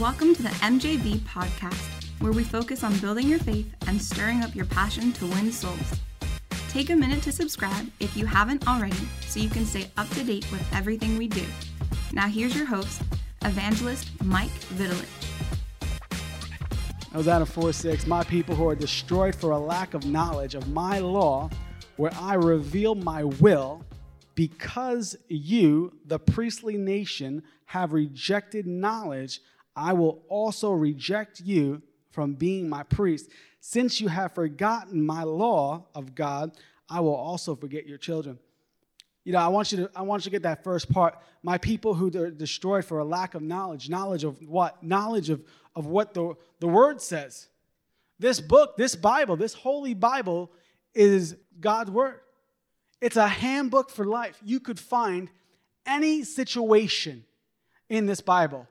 Welcome to the MJV podcast, where we focus on building your faith and stirring up your passion to win souls. Take a minute to subscribe if you haven't already so you can stay up to date with everything we do. Now, here's your host, Evangelist Mike Vitalich. I was out of 4 6. My people who are destroyed for a lack of knowledge of my law, where I reveal my will, because you, the priestly nation, have rejected knowledge, I will also reject you from being my priest. Since you have forgotten my law of God, I will also forget your children. You know, I want you to I want you to get that first part. My people who are destroyed for a lack of knowledge. Knowledge of what? Knowledge of, of what the, the word says. This book, this Bible, this holy Bible is God's word. It's a handbook for life. You could find any situation in this Bible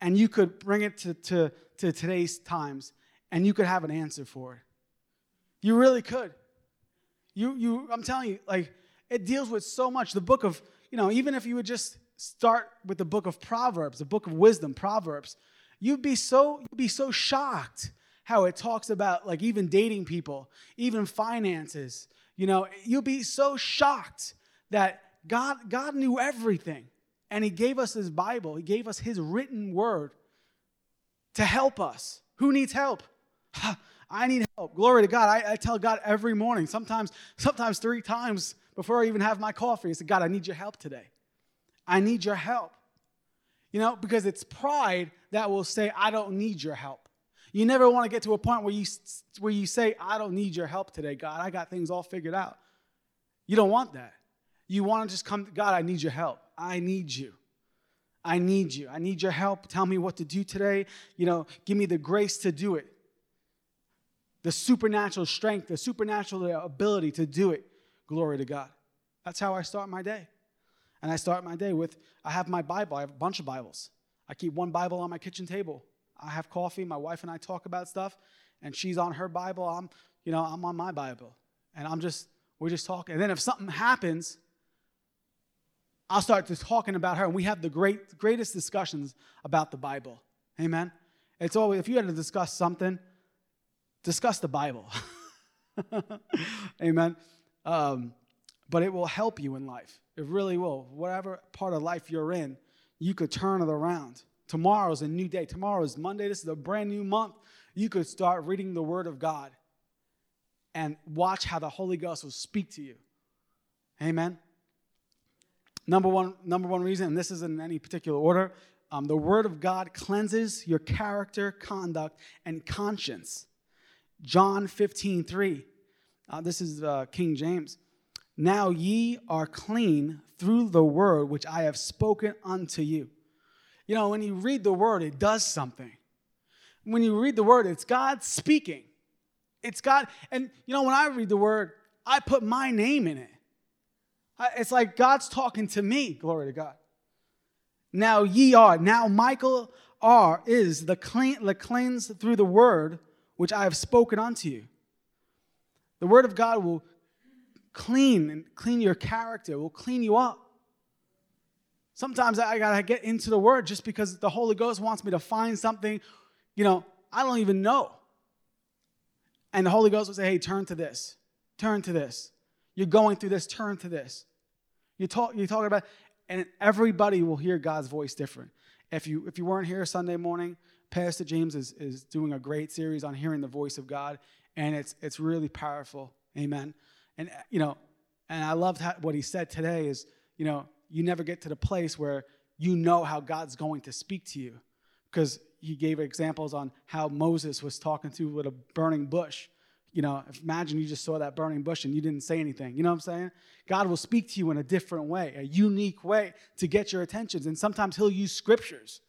and you could bring it to, to, to today's times and you could have an answer for it. You really could. You, you, I'm telling you, like, it deals with so much. The book of, you know, even if you would just start with the book of Proverbs, the book of wisdom, Proverbs, you'd be so, you'd be so shocked how it talks about like even dating people, even finances. You know, you'll be so shocked that God, God knew everything. And He gave us His Bible, He gave us His written word to help us. Who needs help? I need help. Glory to God. I, I, tell God every morning, sometimes, sometimes three times before I even have my coffee. I say, God, I need your help today. I need your help. You know, because it's pride that will say, I don't need your help. You never want to get to a point where you, where you say, I don't need your help today, God. I got things all figured out. You don't want that. You want to just come, to God, I need your help. I need you. I need you. I need your help. Tell me what to do today. You know, give me the grace to do it. The supernatural strength, the supernatural ability to do it. Glory to God. That's how I start my day. And I start my day with I have my Bible. I have a bunch of Bibles. I keep one Bible on my kitchen table. I have coffee. My wife and I talk about stuff, and she's on her Bible. I'm, you know, I'm on my Bible, and I'm just we're just talking. And then if something happens, I'll start just talking about her, and we have the great, greatest discussions about the Bible. Amen. It's always if you had to discuss something, discuss the Bible. Amen. Um, but it will help you in life. It really will. Whatever part of life you're in, you could turn it around. Tomorrow's a new day. Tomorrow is Monday. This is a brand new month. You could start reading the Word of God and watch how the Holy Ghost will speak to you. Amen. Number one, number one reason, and this isn't in any particular order, um, the Word of God cleanses your character, conduct, and conscience. John 15, 3. Uh, this is uh, King James. Now ye are clean through the word which I have spoken unto you. You know, when you read the word, it does something. When you read the word, it's God speaking. It's God. And, you know, when I read the word, I put my name in it. It's like God's talking to me. Glory to God. Now ye are. Now Michael are is the, clean, the cleansed through the word which I have spoken unto you. The word of God will clean and clean your character, will clean you up. Sometimes I gotta get into the word just because the Holy Ghost wants me to find something, you know, I don't even know. And the Holy Ghost will say, hey, turn to this, turn to this. You're going through this, turn to this. You talk, you're talking about, and everybody will hear God's voice different. If you if you weren't here Sunday morning, Pastor James is, is doing a great series on hearing the voice of God, and it's it's really powerful. Amen. And you know, and I loved how, what he said today is, you know, you never get to the place where you know how God's going to speak to you, because he gave examples on how Moses was talking to with a burning bush. You know, imagine you just saw that burning bush and you didn't say anything. You know what I'm saying? God will speak to you in a different way, a unique way to get your attentions. And sometimes He'll use scriptures.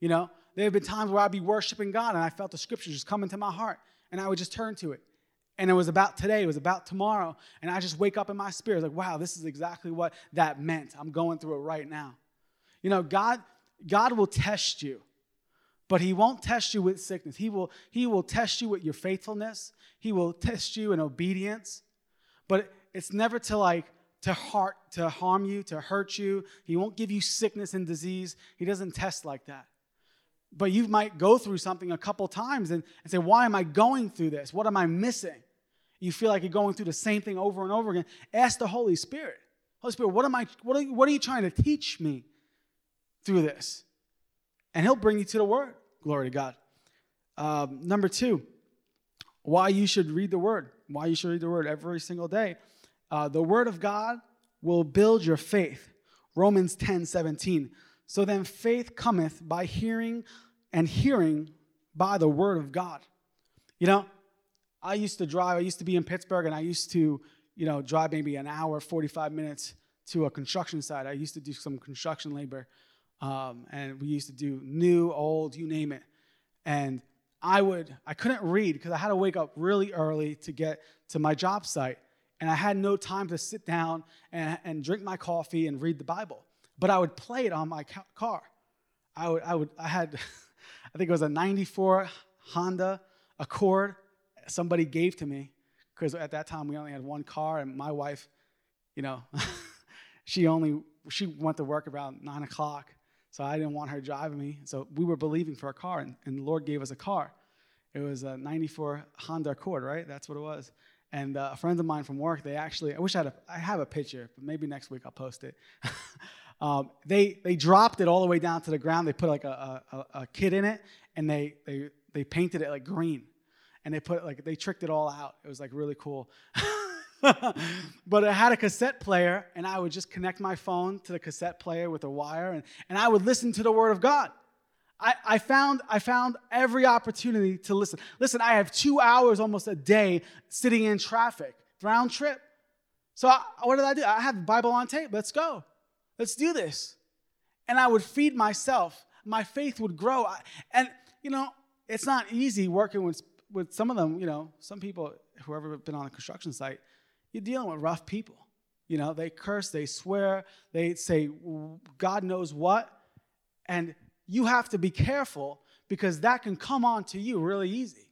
You know, there have been times where I'd be worshiping God and I felt the scriptures just come into my heart and I would just turn to it. And it was about today, it was about tomorrow. And I just wake up in my spirit like, wow, this is exactly what that meant. I'm going through it right now. You know, God, God will test you but he won't test you with sickness he will he will test you with your faithfulness he will test you in obedience but it's never to like to heart to harm you to hurt you he won't give you sickness and disease he doesn't test like that But you might go through something a couple times and, and say, Why am I going through this? What am I missing? You feel like you're going through the same thing over and over again. Ask the Holy Spirit. Holy Spirit, what am I what are what are you trying to teach me through this? And he'll bring you to the word. Glory to God. Um, number two, why you should read the word. Why you should read the word every single day. Uh, the word of God will build your faith. Romans 10 17. So then faith cometh by hearing, and hearing by the word of God. You know, I used to drive, I used to be in Pittsburgh, and I used to, you know, drive maybe an hour, 45 minutes to a construction site. I used to do some construction labor, um, and we used to do new, old, you name it. And I would, I couldn't read because I had to wake up really early to get to my job site. And I had no time to sit down and, and drink my coffee and read the Bible. But I would play it on my car. I would, I would, I had, I think it was a 94 Honda Accord somebody gave to me because at that time we only had one car and my wife you know she only she went to work around nine o'clock so i didn't want her driving me. So we were believing for a car and, and the lord gave us a car. It was a 94 honda accord right? That's what it was. And uh, a friend of mine from work they actually i wish i had a, i have a picture but maybe next week i'll post it. Um, they they dropped it all the way down to the ground. They put like a, a, a kit in it and they they they painted it like green. And they put like they tricked it all out. It was like really cool. but I had a cassette player, and I would just connect my phone to the cassette player with a wire, and, and I would listen to the Word of God. I, I, found, I found every opportunity to listen. Listen, I have two hours almost a day sitting in traffic, round trip. So I, what did I do? I have the Bible on tape. Let's go. Let's do this. And I would feed myself. My faith would grow. And, you know, it's not easy working with with some of them, you know, some people who have ever been on a construction site, you're dealing with rough people. You know, they curse, they swear, they say God knows what, and you have to be careful because that can come on to you really easy.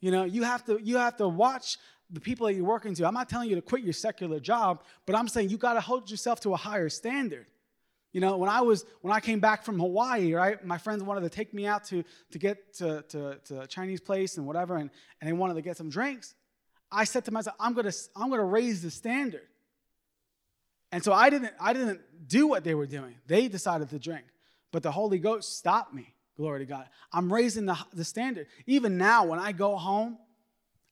You know, you have to you have to watch the people that you're working to. I'm not telling you to quit your secular job, but I'm saying you got to hold yourself to a higher standard. You know, when I was when I came back from Hawaii, right, my friends wanted to take me out to to get to, to, to a Chinese place and whatever, and, and they wanted to get some drinks. I said to myself, I'm gonna I'm gonna raise the standard. And so I didn't I didn't do what they were doing. They decided to drink. But the Holy Ghost stopped me. Glory to God. I'm raising the, the standard. Even now, when I go home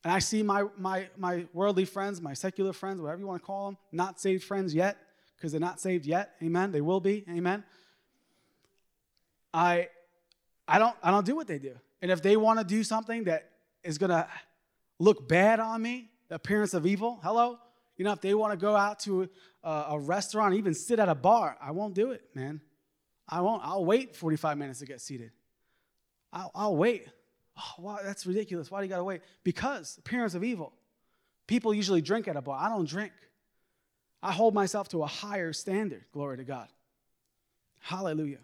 and I see my, my, my worldly friends, my secular friends, whatever you want to call them, not saved friends yet, because they're not saved yet. Amen. They will be. Amen. I I don't I don't do what they do. And if they want to do something that is going to look bad on me, the appearance of evil, hello, you know, if they want to go out to a, a, restaurant, even sit at a bar, I won't do it, man. I won't. I'll wait 45 minutes to get seated. I'll, I'll wait. Oh, wow, that's ridiculous. Why do you got to wait? Because appearance of evil. People usually drink at a bar. I don't drink. I hold myself to a higher standard. Glory to God. Hallelujah.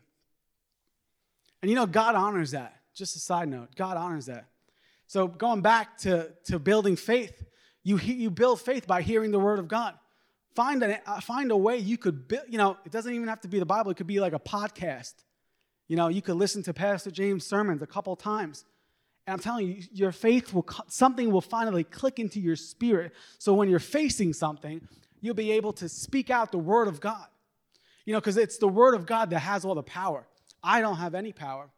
And you know, God honors that. Just a side note, God honors that. So, going back to, to building faith, you, you build faith by hearing the word of God. Find a, uh, find a way you could build, you know, it doesn't even have to be the Bible, it could be like a podcast. You know, you could listen to Pastor James' sermons a couple times. And I'm telling you, your faith will, something will finally click into your spirit. So when you're facing something, you'll be able to speak out the word of God. You know, because it's the word of God that has all the power. I don't have any power.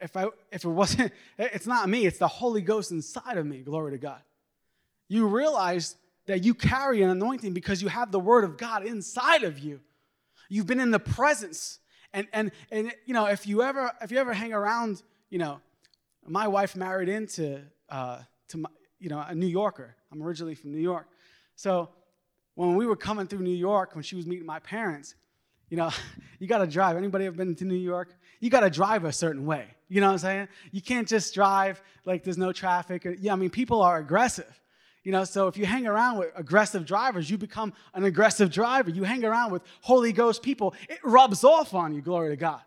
If, I, if it wasn't, it's not me, it's the Holy Ghost inside of me. Glory to God. You realize that you carry an anointing because you have the word of God inside of you. You've been in the presence. And, and, and you know, if you ever, if you ever hang around, you know, my wife married into, uh, to my, you know, a New Yorker. I'm originally from New York. So when we were coming through New York, when she was meeting my parents, you know, you got to drive. Anybody ever been to New York? You got to drive a certain way. You know what I'm saying? You can't just drive like there's no traffic. Or, yeah, I mean, people are aggressive. You know, so if you hang around with aggressive drivers, you become an aggressive driver. You hang around with Holy Ghost people, it rubs off on you. Glory to God.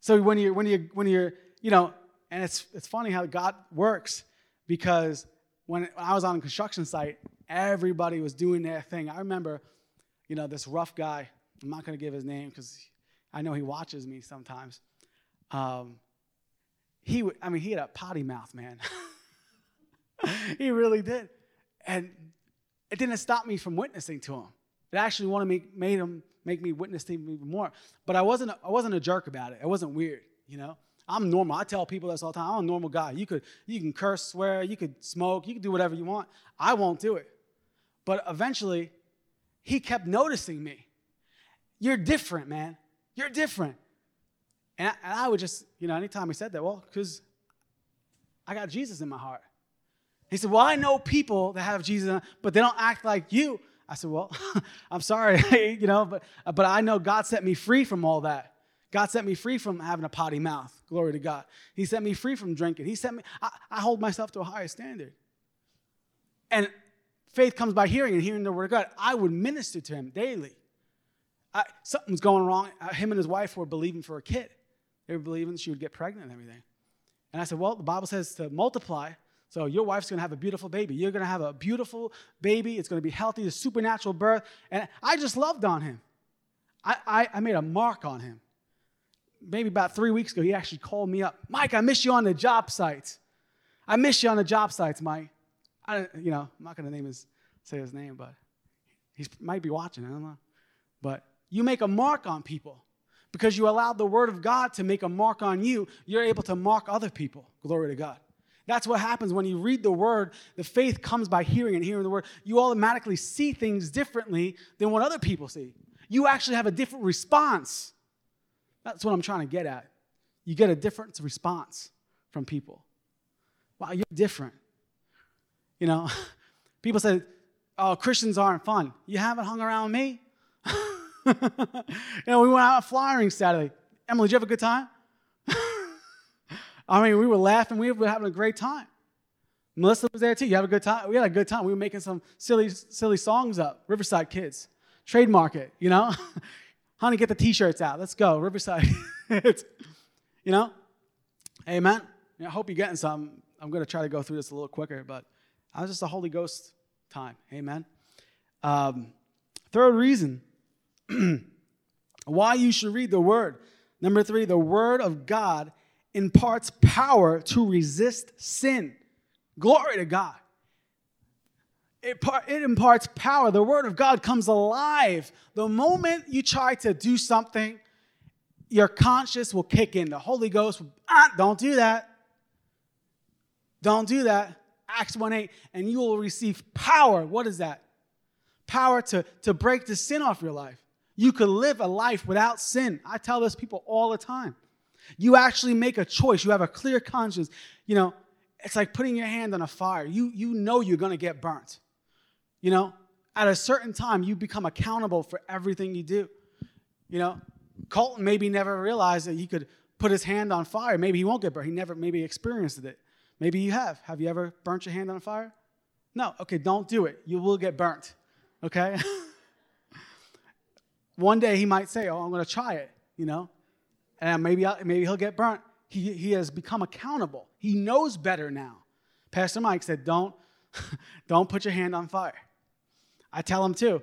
So when you're when you're, when you're you know, and it's it's funny how God works because when I was on a construction site, everybody was doing their thing. I remember, you know, this rough guy. I'm not going to give his name because I know he watches me sometimes. um, he would, I mean, he had a potty mouth, man. he really did. And it didn't stop me from witnessing to him. It actually wanted me, made him make me witness to him even more. But I wasn't, I wasn't a jerk about it. I wasn't weird, you know? I'm normal. I tell people this all the time. I'm a normal guy. You could, you can curse, swear, you could smoke, you can do whatever you want. I won't do it. But eventually, he kept noticing me. You're different, man. You're different. And I, and I would just, you know, anytime he said that, well, because I got Jesus in my heart. He said, Well, I know people that have Jesus, but they don't act like you. I said, Well, I'm sorry, you know, but, but I know God set me free from all that. God set me free from having a potty mouth. Glory to God. He set me free from drinking. He set me, I, I hold myself to a higher standard. And faith comes by hearing and hearing the word of God. I would minister to him daily. I, something's going wrong. Him and his wife were believing for a kid. They were believing she would get pregnant and everything. And I said, Well, the Bible says to multiply. So your wife's gonna have a beautiful baby. You're gonna have a beautiful baby. It's gonna be healthy, a supernatural birth. And I just loved on him. I, I, I made a mark on him. Maybe about three weeks ago, he actually called me up. Mike, I miss you on the job sites. I miss you on the job sites, Mike. I, you know, I'm not gonna name his, say his name, but he might be watching. I don't know. But you make a mark on people because you allowed the word of God to make a mark on you. You're able to mark other people. Glory to God. That's what happens when you read the word. The faith comes by hearing and hearing the word. You automatically see things differently than what other people see. You actually have a different response. That's what I'm trying to get at. You get a different response from people. Wow, you're different. You know, people say, oh, Christians aren't fun. You haven't hung around me? you know, we went out flying Saturday. Emily, did you have a good time? I mean, we were laughing. We were having a great time. Melissa was there too. You have a good time? We had a good time. We were making some silly, silly songs up. Riverside Kids. Trademark it, you know? Honey, get the t-shirts out. Let's go. Riverside. you know? hey, Amen. I hope you're getting some. I'm going to try to go through this a little quicker, but I was just a Holy Ghost time. Amen. Um, third reason why you should read the Word. Number three, the Word of God imparts power to resist sin. Glory to God. It, it imparts power. The Word of God comes alive. The moment you try to do something, your conscience will kick in. The Holy Ghost, will, ah, don't do that. Don't do that. Acts 1 8, and you will receive power. What is that? Power to, to break the sin off your life. You could live a life without sin. I tell this people all the time. You actually make a choice. You have a clear conscience. You know, it's like putting your hand on a fire. You, you know you're going to get burnt. You know, at a certain time, you become accountable for everything you do. You know, Colton maybe never realized that he could put his hand on fire. Maybe he won't get burnt. He never maybe experienced it. Maybe you have. Have you ever burnt your hand on a fire? No. Okay, don't do it. You will get burnt. Okay? One day he might say, Oh, I'm going to try it, you know? and maybe, maybe he'll get burnt. He, he has become accountable. He knows better now. Pastor Mike said, don't, don't put your hand on fire. I tell him too,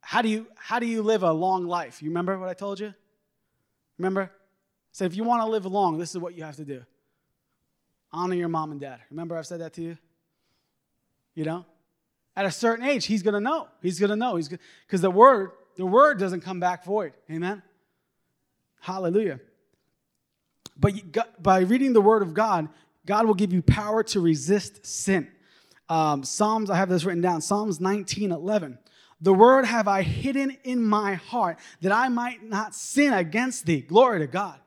how do, you, how do you live a long life? You remember what I told you? Remember? I said, if you want to live long, this is what you have to do. Honor your mom and dad. Remember I've said that to you? You know? At a certain age, he's going to know. He's going to know. He's because the word, the word doesn't come back void. Amen. Hallelujah. But by reading the Word of God, God will give you power to resist sin. Um, Psalms, I have this written down Psalms 19 11. The word have I hidden in my heart that I might not sin against thee. Glory to God.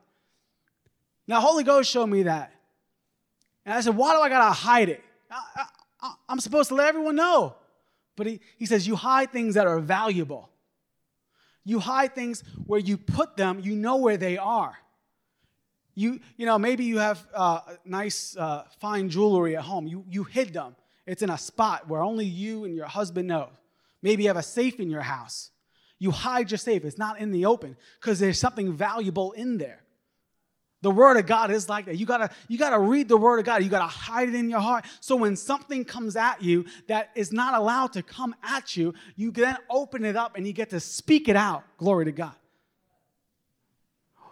Now, Holy Ghost showed me that. And I said, Why do I got to hide it? I, I'm supposed to let everyone know. But he, he says, You hide things that are valuable. You hide things where you put them, you know where they are. You, you know, maybe you have uh, nice, uh, fine jewelry at home. You, you hid them. It's in a spot where only you and your husband know. Maybe you have a safe in your house. You hide your safe. It's not in the open because there's something valuable in there. The word of God is like that. You gotta, you gotta read the word of God. You gotta hide it in your heart. So when something comes at you that is not allowed to come at you, you then open it up and you get to speak it out. Glory to God.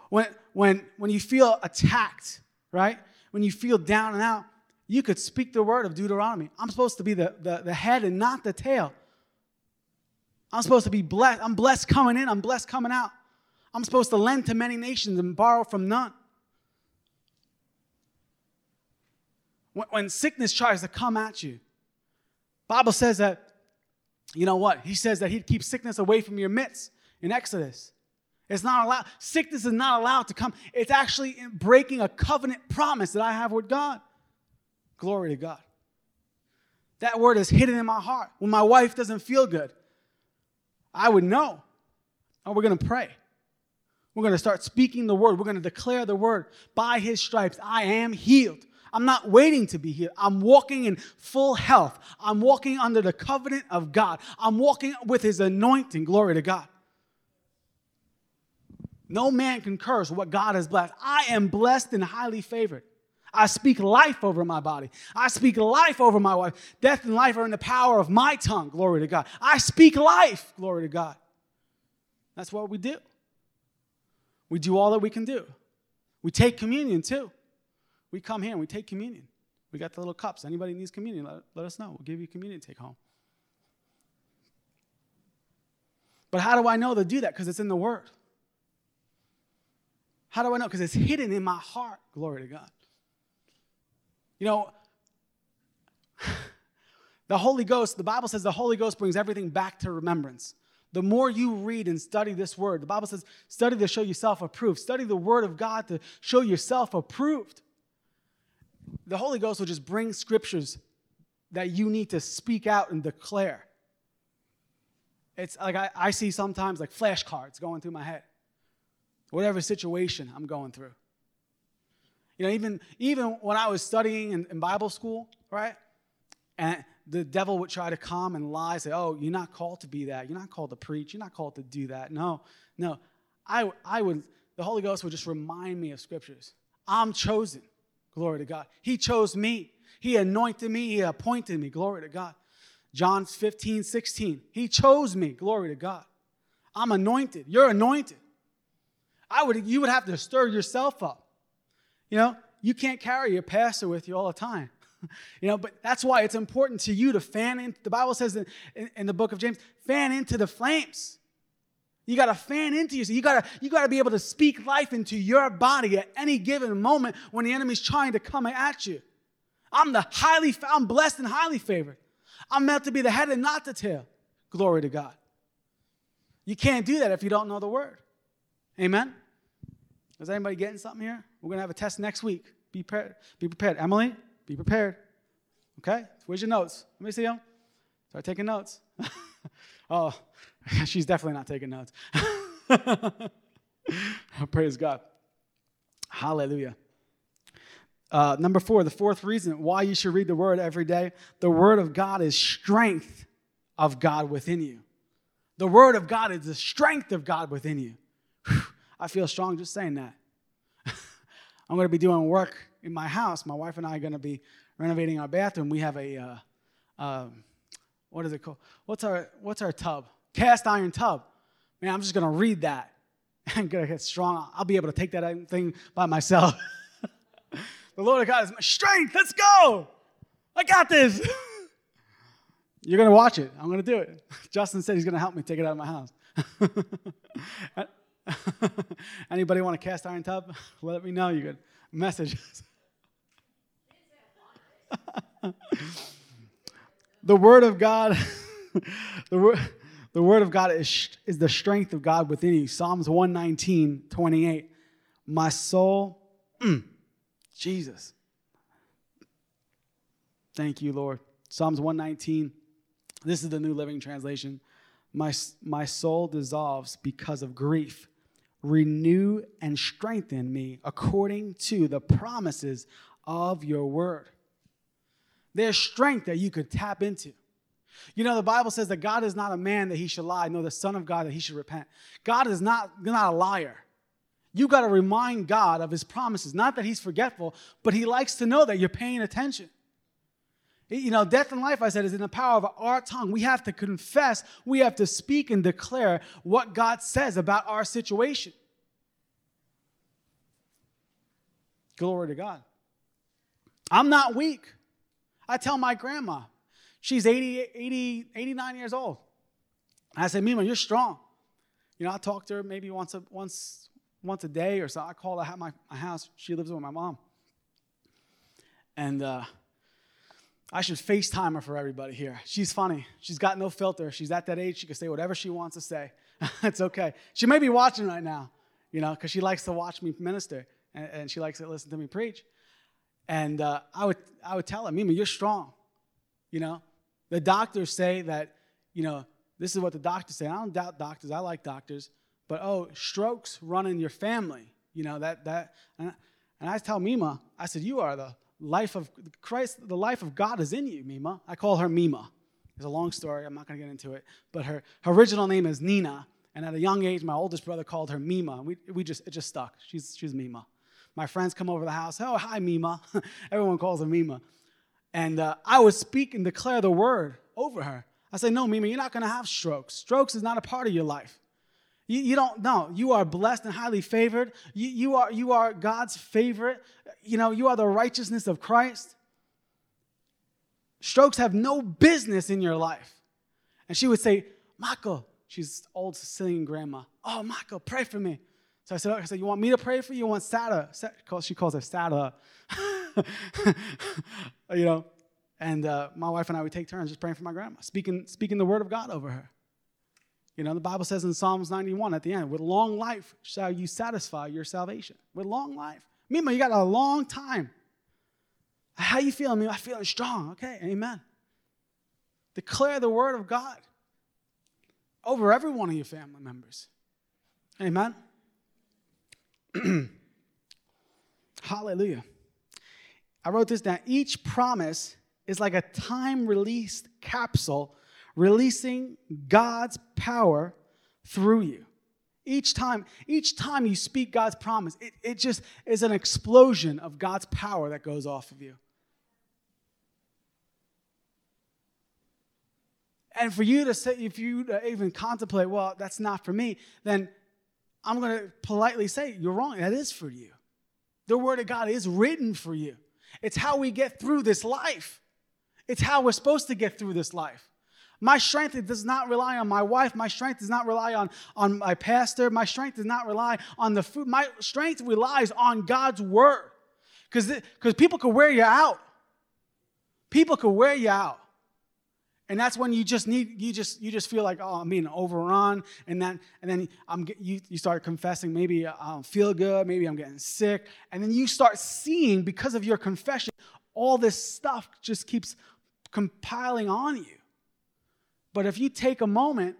When, when, when you feel attacked, right? When you feel down and out, you could speak the word of Deuteronomy. I'm supposed to be the, the, the head and not the tail. I'm supposed to be blessed. I'm blessed coming in, I'm blessed coming out. I'm supposed to lend to many nations and borrow from none. When, when sickness tries to come at you, Bible says that, you know what? He says that he'd keep sickness away from your midst in Exodus. It's not allowed. Sickness is not allowed to come. It's actually breaking a covenant promise that I have with God. Glory to God. That word is hidden in my heart. When my wife doesn't feel good, I would know. Oh, we're going to pray. We're going to start speaking the word. We're going to declare the word. By his stripes, I am healed. I'm not waiting to be healed. I'm walking in full health. I'm walking under the covenant of God. I'm walking with his anointing. Glory to God. No man can curse what God has blessed. I am blessed and highly favored. I speak life over my body. I speak life over my wife. Death and life are in the power of my tongue. Glory to God. I speak life. Glory to God. That's what we do. We do all that we can do. We take communion too. We come here and we take communion. We got the little cups. Anybody needs communion, let, let us know. We'll give you communion take home. But how do I know to do that? Because it's in the Word. How do I know? Because it's hidden in my heart. Glory to God. You know, the Holy Ghost, the Bible says the Holy Ghost brings everything back to remembrance. The more you read and study this word, the Bible says, study to show yourself approved. Study the word of God to show yourself approved. The Holy Ghost will just bring scriptures that you need to speak out and declare. It's like I, I see sometimes like flashcards going through my head, whatever situation I'm going through. You know, even, even when I was studying in, in Bible school, right? And the devil would try to come and lie, say, oh, you're not called to be that. You're not called to preach. You're not called to do that. No, no. I, I would, the Holy Ghost would just remind me of scriptures. I'm chosen. Glory to God. He chose me. He anointed me. He appointed me. Glory to God. John 15, 16. He chose me. Glory to God. I'm anointed. You're anointed. I would, you would have to stir yourself up. You know, you can't carry your pastor with you all the time. you know, but that's why it's important to you to fan in. The Bible says in, in, in the book of James, fan into the flames. You got to fan into you. So you got to you got to be able to speak life into your body at any given moment when the enemy's trying to come at you. I'm the highly I'm blessed and highly favored. I'm meant to be the head and not the tail. Glory to God. You can't do that if you don't know the word. Amen. Is anybody getting something here? We're going to have a test next week. Be prepared. Be prepared. Emily, be prepared. Okay? Where's your notes? Let me see them. Start taking notes. oh, she's definitely not taking notes. Praise God. Hallelujah. Uh, number four, the fourth reason why you should read the Word every day the Word of God is strength of God within you. The Word of God is the strength of God within you. Whew, I feel strong just saying that. I'm going to be doing work in my house. My wife and I are going to be renovating our bathroom. We have a, uh, uh, what is it called? What's our, what's our tub? Cast iron tub. Man, I'm just going to read that. I'm going to get strong. I'll be able to take that thing by myself. the Lord of God is my strength. Let's go. I got this. You're going to watch it. I'm going to do it. Justin said he's going to help me take it out of my house. Anybody want a cast iron tub? Let me know. You could message us. the word of God, the word, the word of God is, is the strength of God within you. Psalms 119, 28. My soul, mm, Jesus. Thank you, Lord. Psalms 119. This is the New Living Translation. My, my soul dissolves because of grief renew and strengthen me according to the promises of your word. There's strength that you could tap into. You know, the Bible says that God is not a man that he should lie, nor the Son of God that he should repent. God is not, not a liar. You got to remind God of his promises. Not that he's forgetful, but he likes to know that you're paying attention. You know, death and life, I said, is in the power of our tongue. We have to confess, we have to speak and declare what God says about our situation. Glory to God. I'm not weak. I tell my grandma, she's 80, 80 89 years old. I say, Mima, you're strong. You know, I talk to her maybe once a, once, once a day or so. I call her at my, my house. She lives with my mom. And uh, I should FaceTime her for everybody here. She's funny. She's got no filter. She's at that age. She can say whatever she wants to say. it's okay. She may be watching right now, you know, because she likes to watch me minister and, and, she likes to listen to me preach. And uh, I, would, I would tell her, Mima, you're strong. You know, the doctors say that, you know, this is what the doctors say. I don't doubt doctors. I like doctors. But oh, strokes run in your family. You know, that, that, and, I tell Mima, I said, you are the life of Christ, the life of God is in you, Mima. I call her Mima. It's a long story. I'm not going to get into it. But her, her original name is Nina. And at a young age, my oldest brother called her Mima. We, we just, it just stuck. She's, she's Mima. My friends come over the house. Oh, hi, Mima. Everyone calls her Mima. And uh, I would speak and declare the word over her. I say, no, Mimi, you're not going to have strokes. Strokes is not a part of your life. You, you don't know. You are blessed and highly favored. You, you, are, you are God's favorite. You know, you are the righteousness of Christ. Strokes have no business in your life. And she would say, Michael, she's old Sicilian grandma. Oh, Michael, pray for me. So I said, I said, you want me to pray for you? You want Sata? She calls her Sata. you know, and uh, my wife and I would take turns just praying for my grandma, speaking, speaking the word of God over her. You know, the Bible says in Psalms 91 at the end, with long life shall you satisfy your salvation. With long life. Mima, you got a long time. How you feeling? Mima, I'm feeling strong. Okay, amen. Declare the word of God over every one of your family members. Amen. Hallelujah. I wrote this down. Each promise is like a time released capsule releasing God's power through you. Each time, each time you speak God's promise, it, it just is an explosion of God's power that goes off of you. And for you to say, if you even contemplate, well, that's not for me, then I'm going to politely say, you're wrong. That is for you. The Word of God is written for you. It's how we get through this life. It's how we're supposed to get through this life. My strength does not rely on my wife. My strength does not rely on, on my pastor. My strength does not rely on the food. My strength relies on God's word. Because people could wear you out. People could wear you out. And that's when you just need, you just, you just feel like, oh, I'm being overrun. And then, and then I'm, you, you start confessing, maybe I don't feel good, maybe I'm getting sick. And then you start seeing, because of your confession, all this stuff just keeps compiling on you. But if you take a moment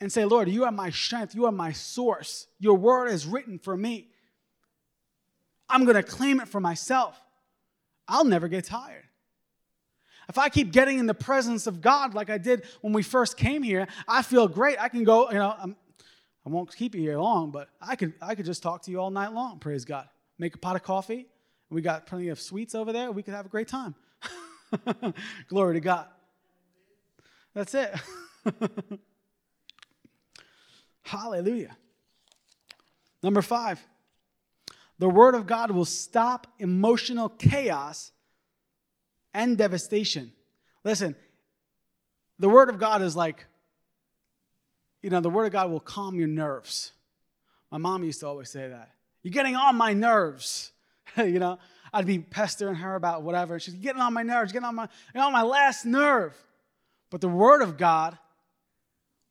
and say, Lord, you are my strength, you are my source, your word is written for me, I'm going to claim it for myself, I'll never get tired. If I keep getting in the presence of God like I did when we first came here, I feel great. I can go, you know, I'm, I will not keep you here long, but I could, I could just talk to you all night long, praise God. Make a pot of coffee. We got plenty of sweets over there. We could have a great time. Glory to God. That's it. Hallelujah. Number five, the Word of God will stop emotional chaos and devastation. Listen, the Word of God is like, you know, the Word of God will calm your nerves. My mom used to always say that. You're getting on my nerves. you know, I'd be pestering her about whatever. She's getting on my nerves, getting on my, on my last nerve. But the Word of God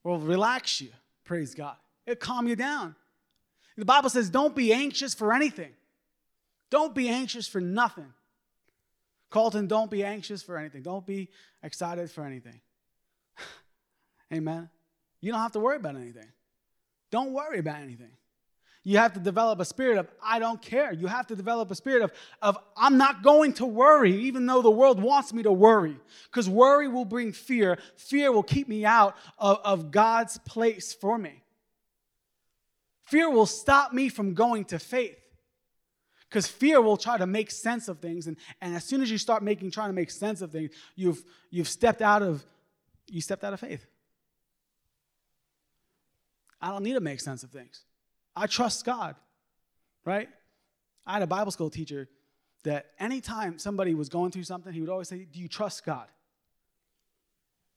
will relax you. Praise God. It'll calm you down. The Bible says, don't be anxious for anything. Don't be anxious for nothing. Colton, don't be anxious for anything. Don't be excited for anything. Amen. You don't have to worry about anything. Don't worry about anything. You have to develop a spirit of, I don't care. You have to develop a spirit of, of I'm not going to worry, even though the world wants me to worry. Because worry will bring fear. Fear will keep me out of, of God's place for me. Fear will stop me from going to faith. Because fear will try to make sense of things. And, and as soon as you start making, trying to make sense of things, you've, you've stepped out of, you stepped out of faith. I don't need to make sense of things. I trust God, right? I had a Bible school teacher that anytime somebody was going through something, he would always say, Do you trust God?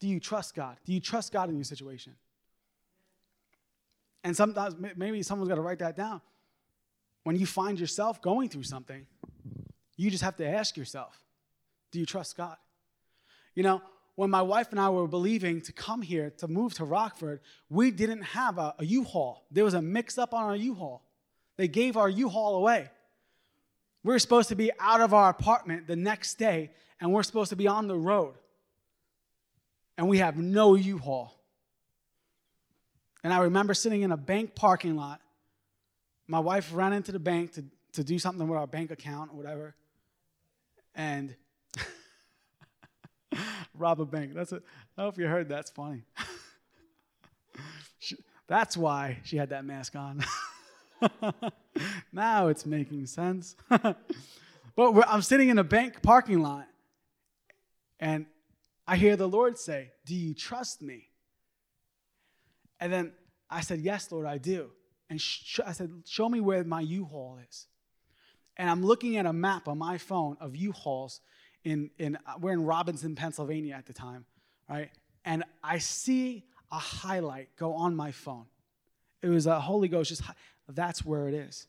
Do you trust God? Do you trust God in your situation? And sometimes maybe someone's got to write that down. When you find yourself going through something, you just have to ask yourself, Do you trust God? You know, when my wife and I were believing to come here to move to Rockford, we didn't have a a U-Haul. There was a mix up on our U-Haul. They gave our U-Haul away. We we're supposed to be out of our apartment the next day, and we're supposed to be on the road. And we have no U-Haul. And I remember sitting in a bank parking lot. My wife ran into the bank to, to do something with our bank account or whatever. And rob a bank. That's a, I hope you heard that's funny. she, that's why she had that mask on. now it's making sense. but I'm sitting in a bank parking lot and I hear the Lord say, Do you trust me? And then I said, Yes, Lord, I do. And sh- I said, Show me where my U Haul is. And I'm looking at a map on my phone of U Hauls in, in uh, we're in Robinson, Pennsylvania at the time, right? And I see a highlight go on my phone. It was a Holy Ghost, just that's where it is.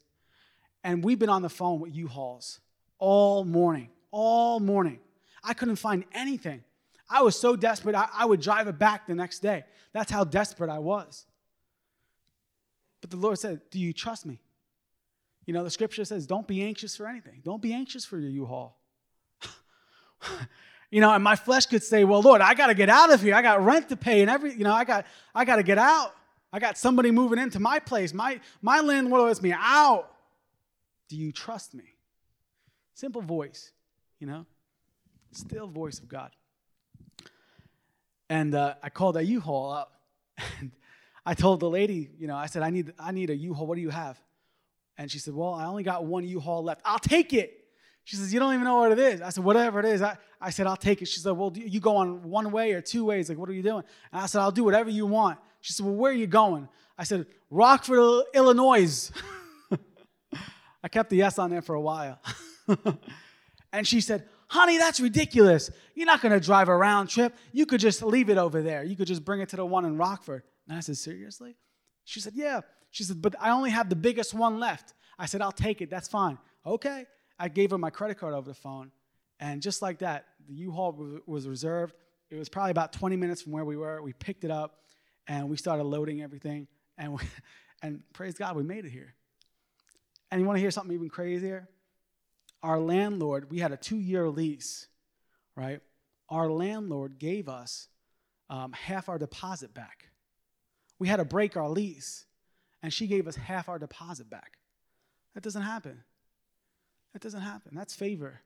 And we've been on the phone with U-Hauls all morning, all morning. I couldn't find anything. I was so desperate, I, I would drive it back the next day. That's how desperate I was. But the Lord said, Do you trust me? You know, the scripture says, Don't be anxious for anything. Don't be anxious for your U Haul. you know, and my flesh could say, Well, Lord, I got to get out of here. I got rent to pay and every, you know, I got, I got to get out. I got somebody moving into my place. My, my landlord wants me out. Do you trust me? Simple voice, you know, still voice of God. And uh, I called that U-Haul up, and I told the lady, you know, I said, I need, I need a U-Haul. What do you have? And she said, Well, I only got one U-Haul left. I'll take it. She says, You don't even know what it is. I said, Whatever it is. I, I said, I'll take it. She said, Well, you go on one way or two ways. Like, what are you doing? And I said, I'll do whatever you want. She said, Well, where are you going? I said, Rockford, Illinois. I kept the S on there for a while. and she said, Honey, that's ridiculous. You're not going to drive a round trip. You could just leave it over there. You could just bring it to the one in Rockford. And I said, Seriously? She said, Yeah. She said, But I only have the biggest one left. I said, I'll take it. That's fine. Okay. I gave her my credit card over the phone. And just like that, the U Haul was reserved. It was probably about 20 minutes from where we were. We picked it up and we started loading everything. And, we, and praise God, we made it here. And you want to hear something even crazier? Our landlord, we had a two year lease, right? Our landlord gave us um, half our deposit back. We had to break our lease, and she gave us half our deposit back. That doesn't happen. That doesn't happen. That's favor.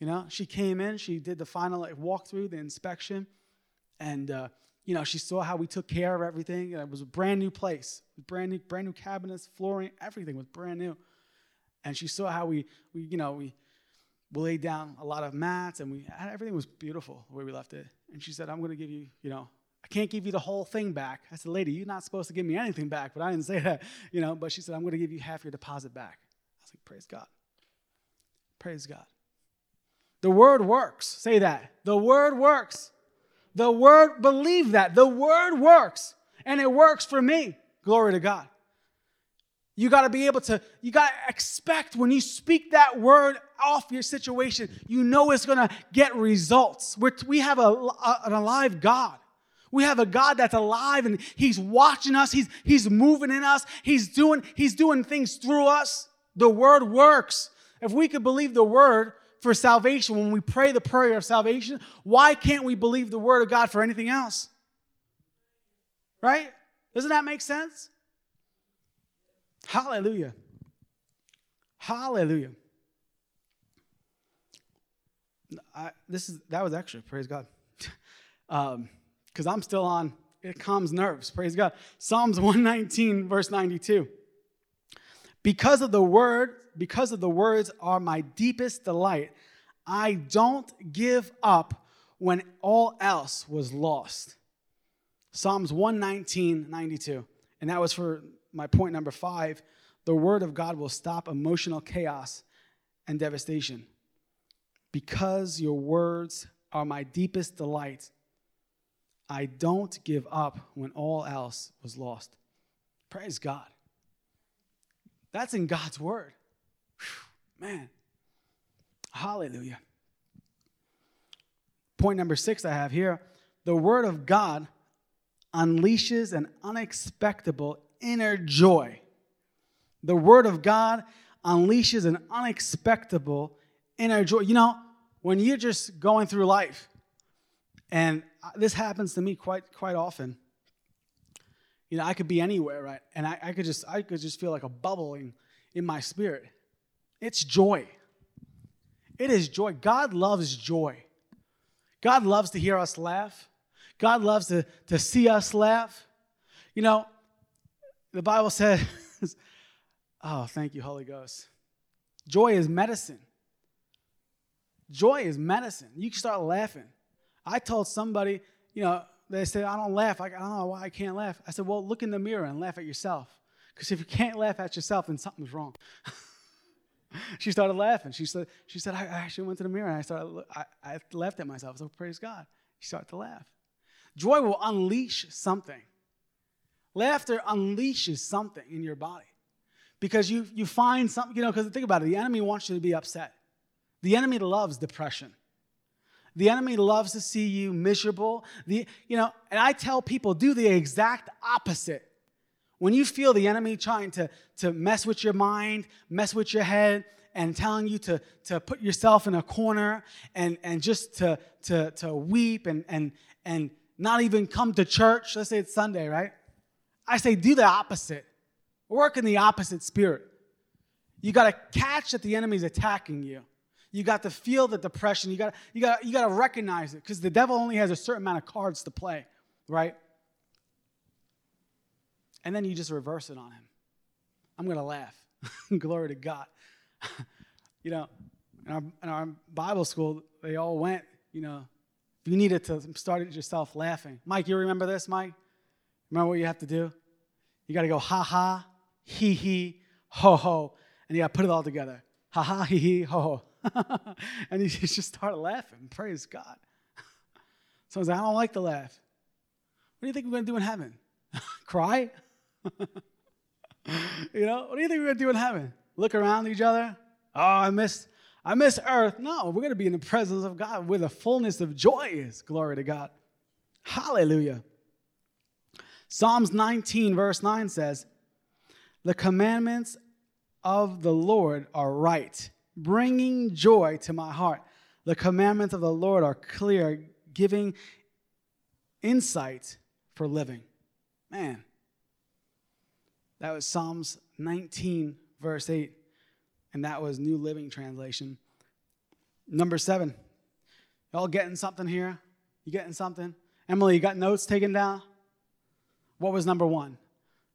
You know, she came in, she did the final like, walkthrough, the inspection, and uh, you know, she saw how we took care of everything. It was a brand new place, brand new, brand new cabinets, flooring, everything was brand new. And she saw how we, we you know, we, we laid down a lot of mats, and we everything was beautiful the way we left it. And she said, "I'm going to give you, you know, I can't give you the whole thing back." I said, "Lady, you're not supposed to give me anything back," but I didn't say that, you know. But she said, "I'm going to give you half your deposit back." I was like, "Praise God, praise God." The word works. Say that. The word works. The word, believe that. The word works. And it works for me. Glory to God. You got to be able to, you got to expect when you speak that word off your situation, you know it's going to get results. We're, we have a, a, an alive God. We have a God that's alive and he's watching us. He's, he's moving in us. He's doing, he's doing things through us. The word works. If we could believe the word, for salvation, when we pray the prayer of salvation, why can't we believe the word of God for anything else? Right? Doesn't that make sense? Hallelujah. Hallelujah. I, this is that was extra. Praise God. um, because I'm still on. It calms nerves. Praise God. Psalms 119, verse 92. Because of the word, because of the words are my deepest delight. I don't give up when all else was lost. Psalms 119, 92. And that was for my point number five. The word of God will stop emotional chaos and devastation. Because your words are my deepest delight, I don't give up when all else was lost. Praise God. That's in God's word. Whew, man. Hallelujah. Point number six I have here the word of God unleashes an unexpected inner joy. The word of God unleashes an unexpected inner joy. You know, when you're just going through life, and this happens to me quite quite often. You know, I could be anywhere, right? And I, I could just I could just feel like a bubbling in my spirit. It's joy. It is joy. God loves joy. God loves to hear us laugh. God loves to, to see us laugh. You know, the Bible says, oh, thank you, Holy Ghost. Joy is medicine. Joy is medicine. You can start laughing. I told somebody, you know, they said, I don't laugh. I, don't know why I can't laugh. I said, well, look in the mirror and laugh at yourself. Because if you can't laugh at yourself, then something's wrong. she started laughing. She said, she said I, I actually went to the mirror and I started, I, I laughed at myself. So praise God. She started to laugh. Joy will unleash something. Laughter unleashes something in your body because you, you find something, you know, because think about it, the enemy wants you to be upset. The enemy loves depression. The enemy loves to see you miserable. The, you know, and I tell people do the exact opposite. When you feel the enemy trying to, to mess with your mind, mess with your head, and telling you to, to put yourself in a corner and, and just to, to, to weep and, and, and not even come to church, let's say it's Sunday, right? I say do the opposite. Work in the opposite spirit. You got to catch that the enemy's attacking you. You got to feel the depression. You got you got you got to recognize it because the devil only has a certain amount of cards to play, right? And then you just reverse it on him. I'm to laugh. Glory to God. you know, in our, in our Bible school, they all went, you know, if you needed to start it yourself laughing. Mike, you remember this, Mike? Remember what you have to do? You got to go ha ha, he he, ho ho, and you got to put it all together. Ha ha, he he, ho ho. and he just started laughing. Praise God. So I was like, I don't like to laugh. What do you think we're going to do in heaven? Cry? you know, what do you think we're going to do in heaven? Look around each other? Oh, I miss, I miss earth. No, we're going to be in the presence of God where the fullness of joy is. Glory to God. Hallelujah. Psalms 19, verse 9 says, The commandments of the Lord are right, bringing joy to my heart. The commandments of the Lord are clear, giving insight for living. Man, that was Psalms 19, verse 8, and that was New Living Translation. Number seven. Y'all getting something here? You getting something? Emily, you got notes taken down? What was number one?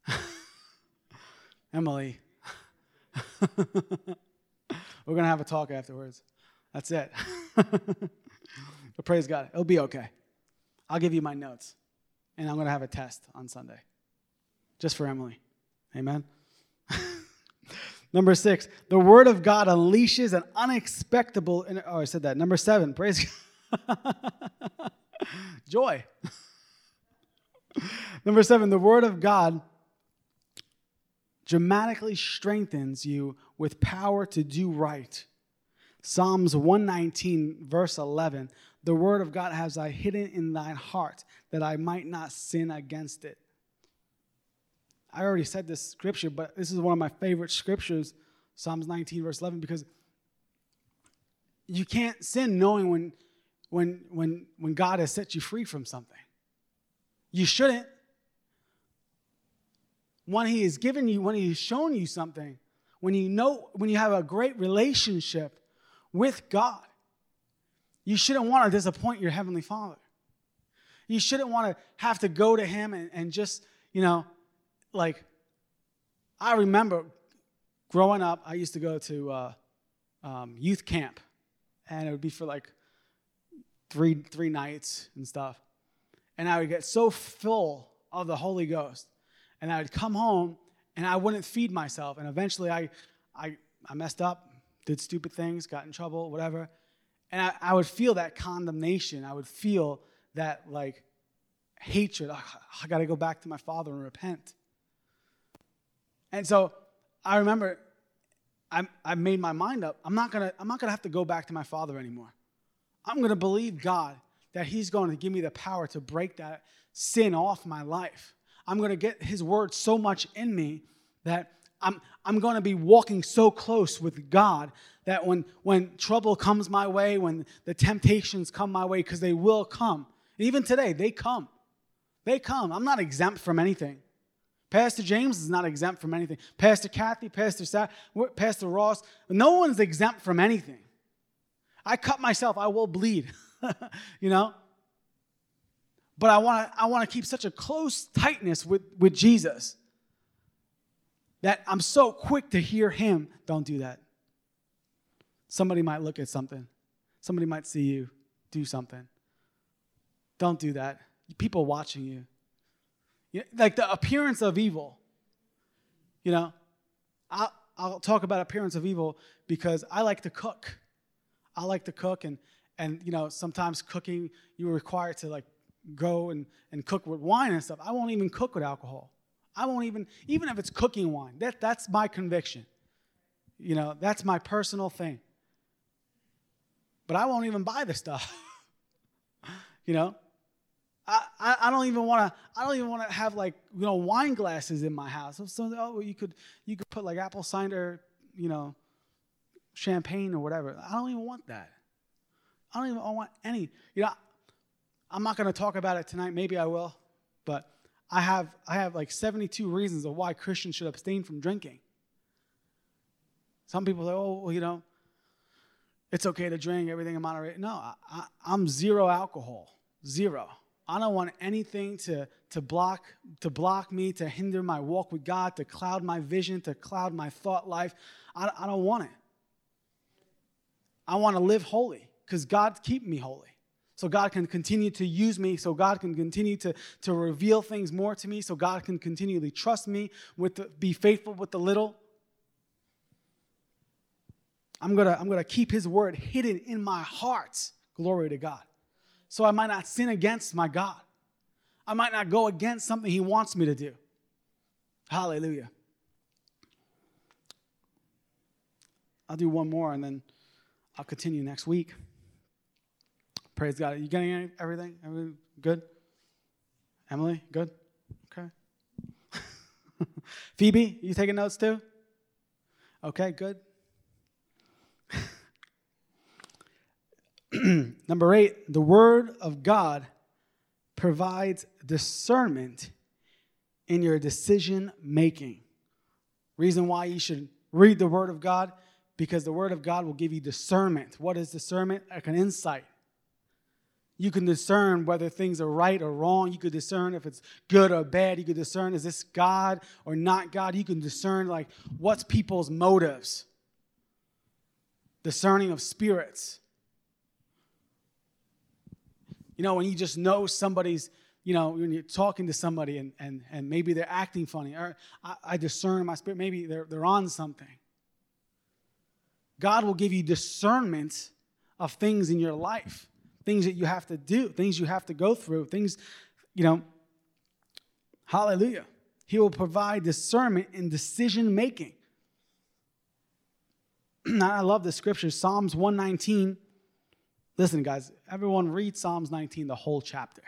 Emily. We're going to have a talk afterwards. That's it. but praise God. It'll be okay. I'll give you my notes, and I'm going to have a test on Sunday just for Emily. Amen. Number six, the word of God unleashes an unexpected. Oh, I said that. Number seven, praise God. Joy. Number seven, the word of God dramatically strengthens you with power to do right. Psalms 119, verse 11 The word of God has I hidden in thine heart that I might not sin against it. I already said this scripture, but this is one of my favorite scriptures, Psalms 19, verse 11, because you can't sin knowing when, when, when, when God has set you free from something. You shouldn't. When He has given you, when He has shown you something, when you know, when you have a great relationship with God, you shouldn't want to disappoint your Heavenly Father. You shouldn't want to have to go to Him and, and just, you know, like, I remember growing up, I used to go to uh, um, youth camp, and it would be for like three three nights and stuff. And I would get so full of the Holy Ghost, and I would come home and I wouldn't feed myself. And eventually, I I, I messed up, did stupid things, got in trouble, whatever. And I, I would feel that condemnation. I would feel that like hatred. Oh, I got to go back to my father and repent. And so I remember I, I made my mind up. I'm not gonna I'm not gonna have to go back to my father anymore. I'm gonna believe God that He's going to give me the power to break that sin off my life. I'm gonna get His word so much in me that I'm, I'm going to be walking so close with God that when, when trouble comes my way, when the temptations come my way, because they will come, even today, they come. They come. I'm not exempt from anything. Pastor James is not exempt from anything. Pastor Kathy, Pastor Sa- Pastor Ross, no one's exempt from anything. I cut myself, I will bleed, you know? But I want to I want to keep such a close tightness with, with Jesus that I'm so quick to hear him. Don't do that. Somebody might look at something, somebody might see you do something. Don't do that. People watching you. like the appearance of evil. You know, I'll, I'll talk about appearance of evil because I like to cook. I like to cook, and, and you know, sometimes cooking, you're required to like go and, and cook with wine and stuff. I won't even cook with alcohol. I won't even, even if it's cooking wine, that, that's my conviction. You know, that's my personal thing. But I won't even buy the stuff. you know? I, I, I don't even want to I don't even want to have like you know wine glasses in my house. So, oh you could you could put like apple cider, you know, champagne or whatever. I don't even want that. I don't even want any. You know, I'm not going to talk about it tonight. Maybe I will, but I have, I have like 72 reasons of why Christians should abstain from drinking. Some people say, oh, well, you know, it's okay to drink everything in moderation. No, I, I, I'm zero alcohol, zero. I don't want anything to, to, block, to block me, to hinder my walk with God, to cloud my vision, to cloud my thought life. I, I don't want it. I want to live holy because God keep me holy so God can continue to use me, so God can continue to, to reveal things more to me, so God can continually trust me, with the, be faithful with the little. I'm gonna, I'm gonna keep his word hidden in my heart. Glory to God. So I might not sin against my God. I might not go against something he wants me to do. Hallelujah. I'll do one more and then I'll continue next week. Praise God. You getting everything? Everything good? Emily, good? Okay. Phoebe, you taking notes too? Okay, good. Number eight, the Word of God provides discernment in your decision making. Reason why you should read the Word of God because the Word of God will give you discernment. What is discernment? Like an insight. You can discern whether things are right or wrong. You could discern if it's good or bad. You could discern is this God or not God. You can discern like what's people's motives. Discerning of spirits. You know, when you just know somebody's, you know, when you're talking to somebody and, and, and maybe they're acting funny, or I, I discern my spirit, maybe they're, they're on something. God will give you discernment of things in your life things that you have to do, things you have to go through, things, you know, hallelujah. He will provide discernment in decision making. I love the scripture, Psalms 119. Listen, guys, everyone read Psalms 19, the whole chapter.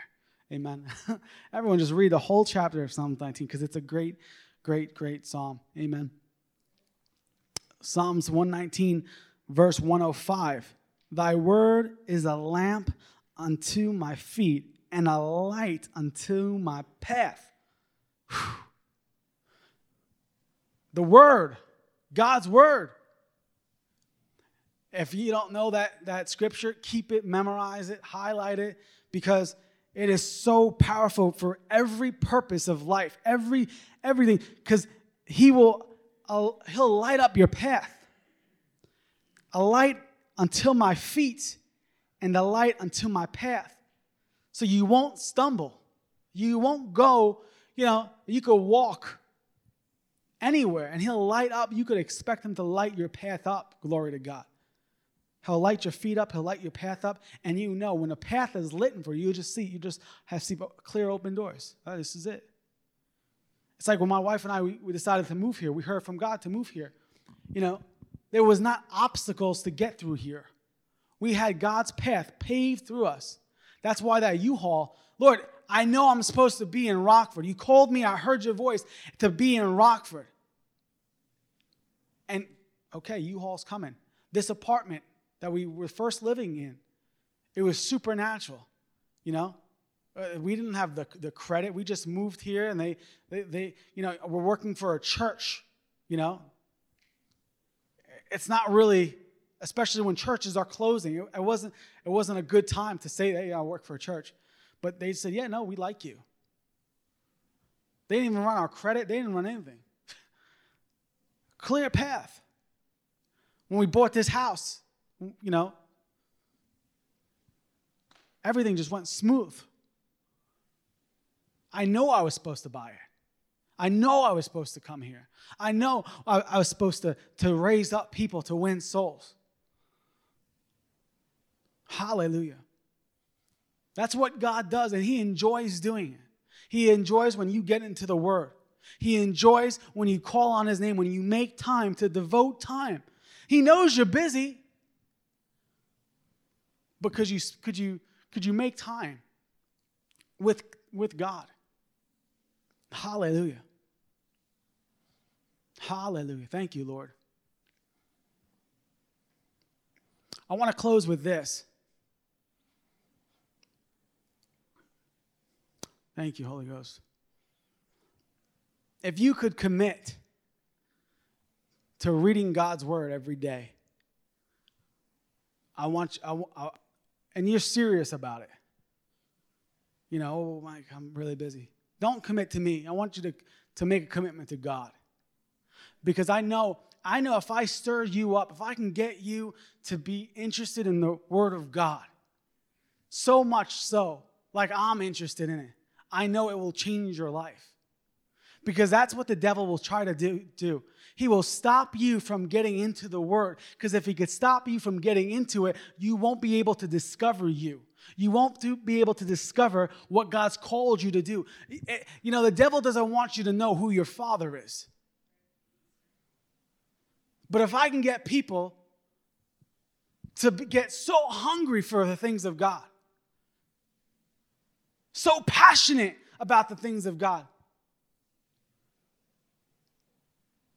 Amen. everyone just read the whole chapter of Psalms 19 because it's a great, great, great psalm. Amen. Psalms 119, verse 105. Thy word is a lamp unto my feet and a light unto my path. Whew. The word, God's word. If you don't know that, that scripture, keep it, memorize it, highlight it, because it is so powerful for every purpose of life, every everything, because he will uh, he'll light up your path. A light until my feet and the light unto my path. So you won't stumble. You won't go, you know, you could walk anywhere, and He'll light up. You could expect Him to light your path up. Glory to God. He'll light your feet up. He'll light your path up. And you know when a path is lit for you, you just see, you just have see clear open doors. Oh, this is it. It's like when my wife and I, we, we decided to move here. We heard from God to move here. You know, there was not obstacles to get through here. We had God's path paved through us. That's why that U-Haul, Lord, I know I'm supposed to be in Rockford. You called me, I heard your voice to be in Rockford. And okay, U-Haul's coming. This apartment that we were first living in, it was supernatural, you know? Uh, we didn't have the, the credit. We just moved here and they, they, they, you know, we're working for a church, you know? It's not really, especially when churches are closing. It, it wasn't, it wasn't a good time to say, hey, I work for a church. But they said, yeah, no, we like you. They didn't even run our credit, they didn't run anything. Clear path. When we bought this house, you know, everything just went smooth. I know I was supposed to buy it. I know I was supposed to come here. I know I, I was supposed to, to raise up people to win souls. Hallelujah. That's what God does, and He enjoys doing it. He enjoys when you get into the Word. He enjoys when you call on His name, when you make time to devote time. He knows you're busy, but could you, could you, could you make time with, with God? Hallelujah. Hallelujah. Thank you, Lord. I want to close with this. Thank you, Holy Ghost. If you could commit to reading God's word every day, I want you, I, I, and you're serious about it. You know, oh, Mike, I'm really busy. Don't commit to me. I want you to, to make a commitment to God. Because I know, I know if I stir you up, if I can get you to be interested in the Word of God, so much so, like I'm interested in it, I know it will change your life. Because that's what the devil will try to do. do. He will stop you from getting into the word. Because if he could stop you from getting into it, you won't be able to discover you. You won't do, be able to discover what God's called you to do. Eh, you know, the devil doesn't want you to know who your father is. But if I can get people to get so hungry for the things of God, so passionate about the things of God,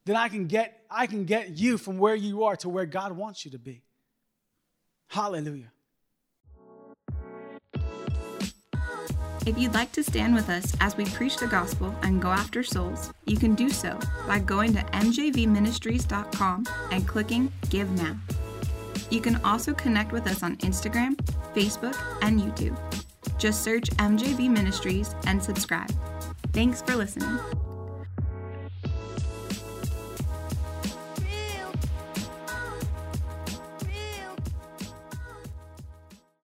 then I can get I can get you from where you are to where God wants you to be. Hallelujah. If you'd like to stand with us as we preach the gospel and go after souls, you can do so by going to mjvministries.com and clicking Give Now. You can also connect with us on Instagram, Facebook, and YouTube. Just search MJV Ministries and subscribe. Thanks for listening.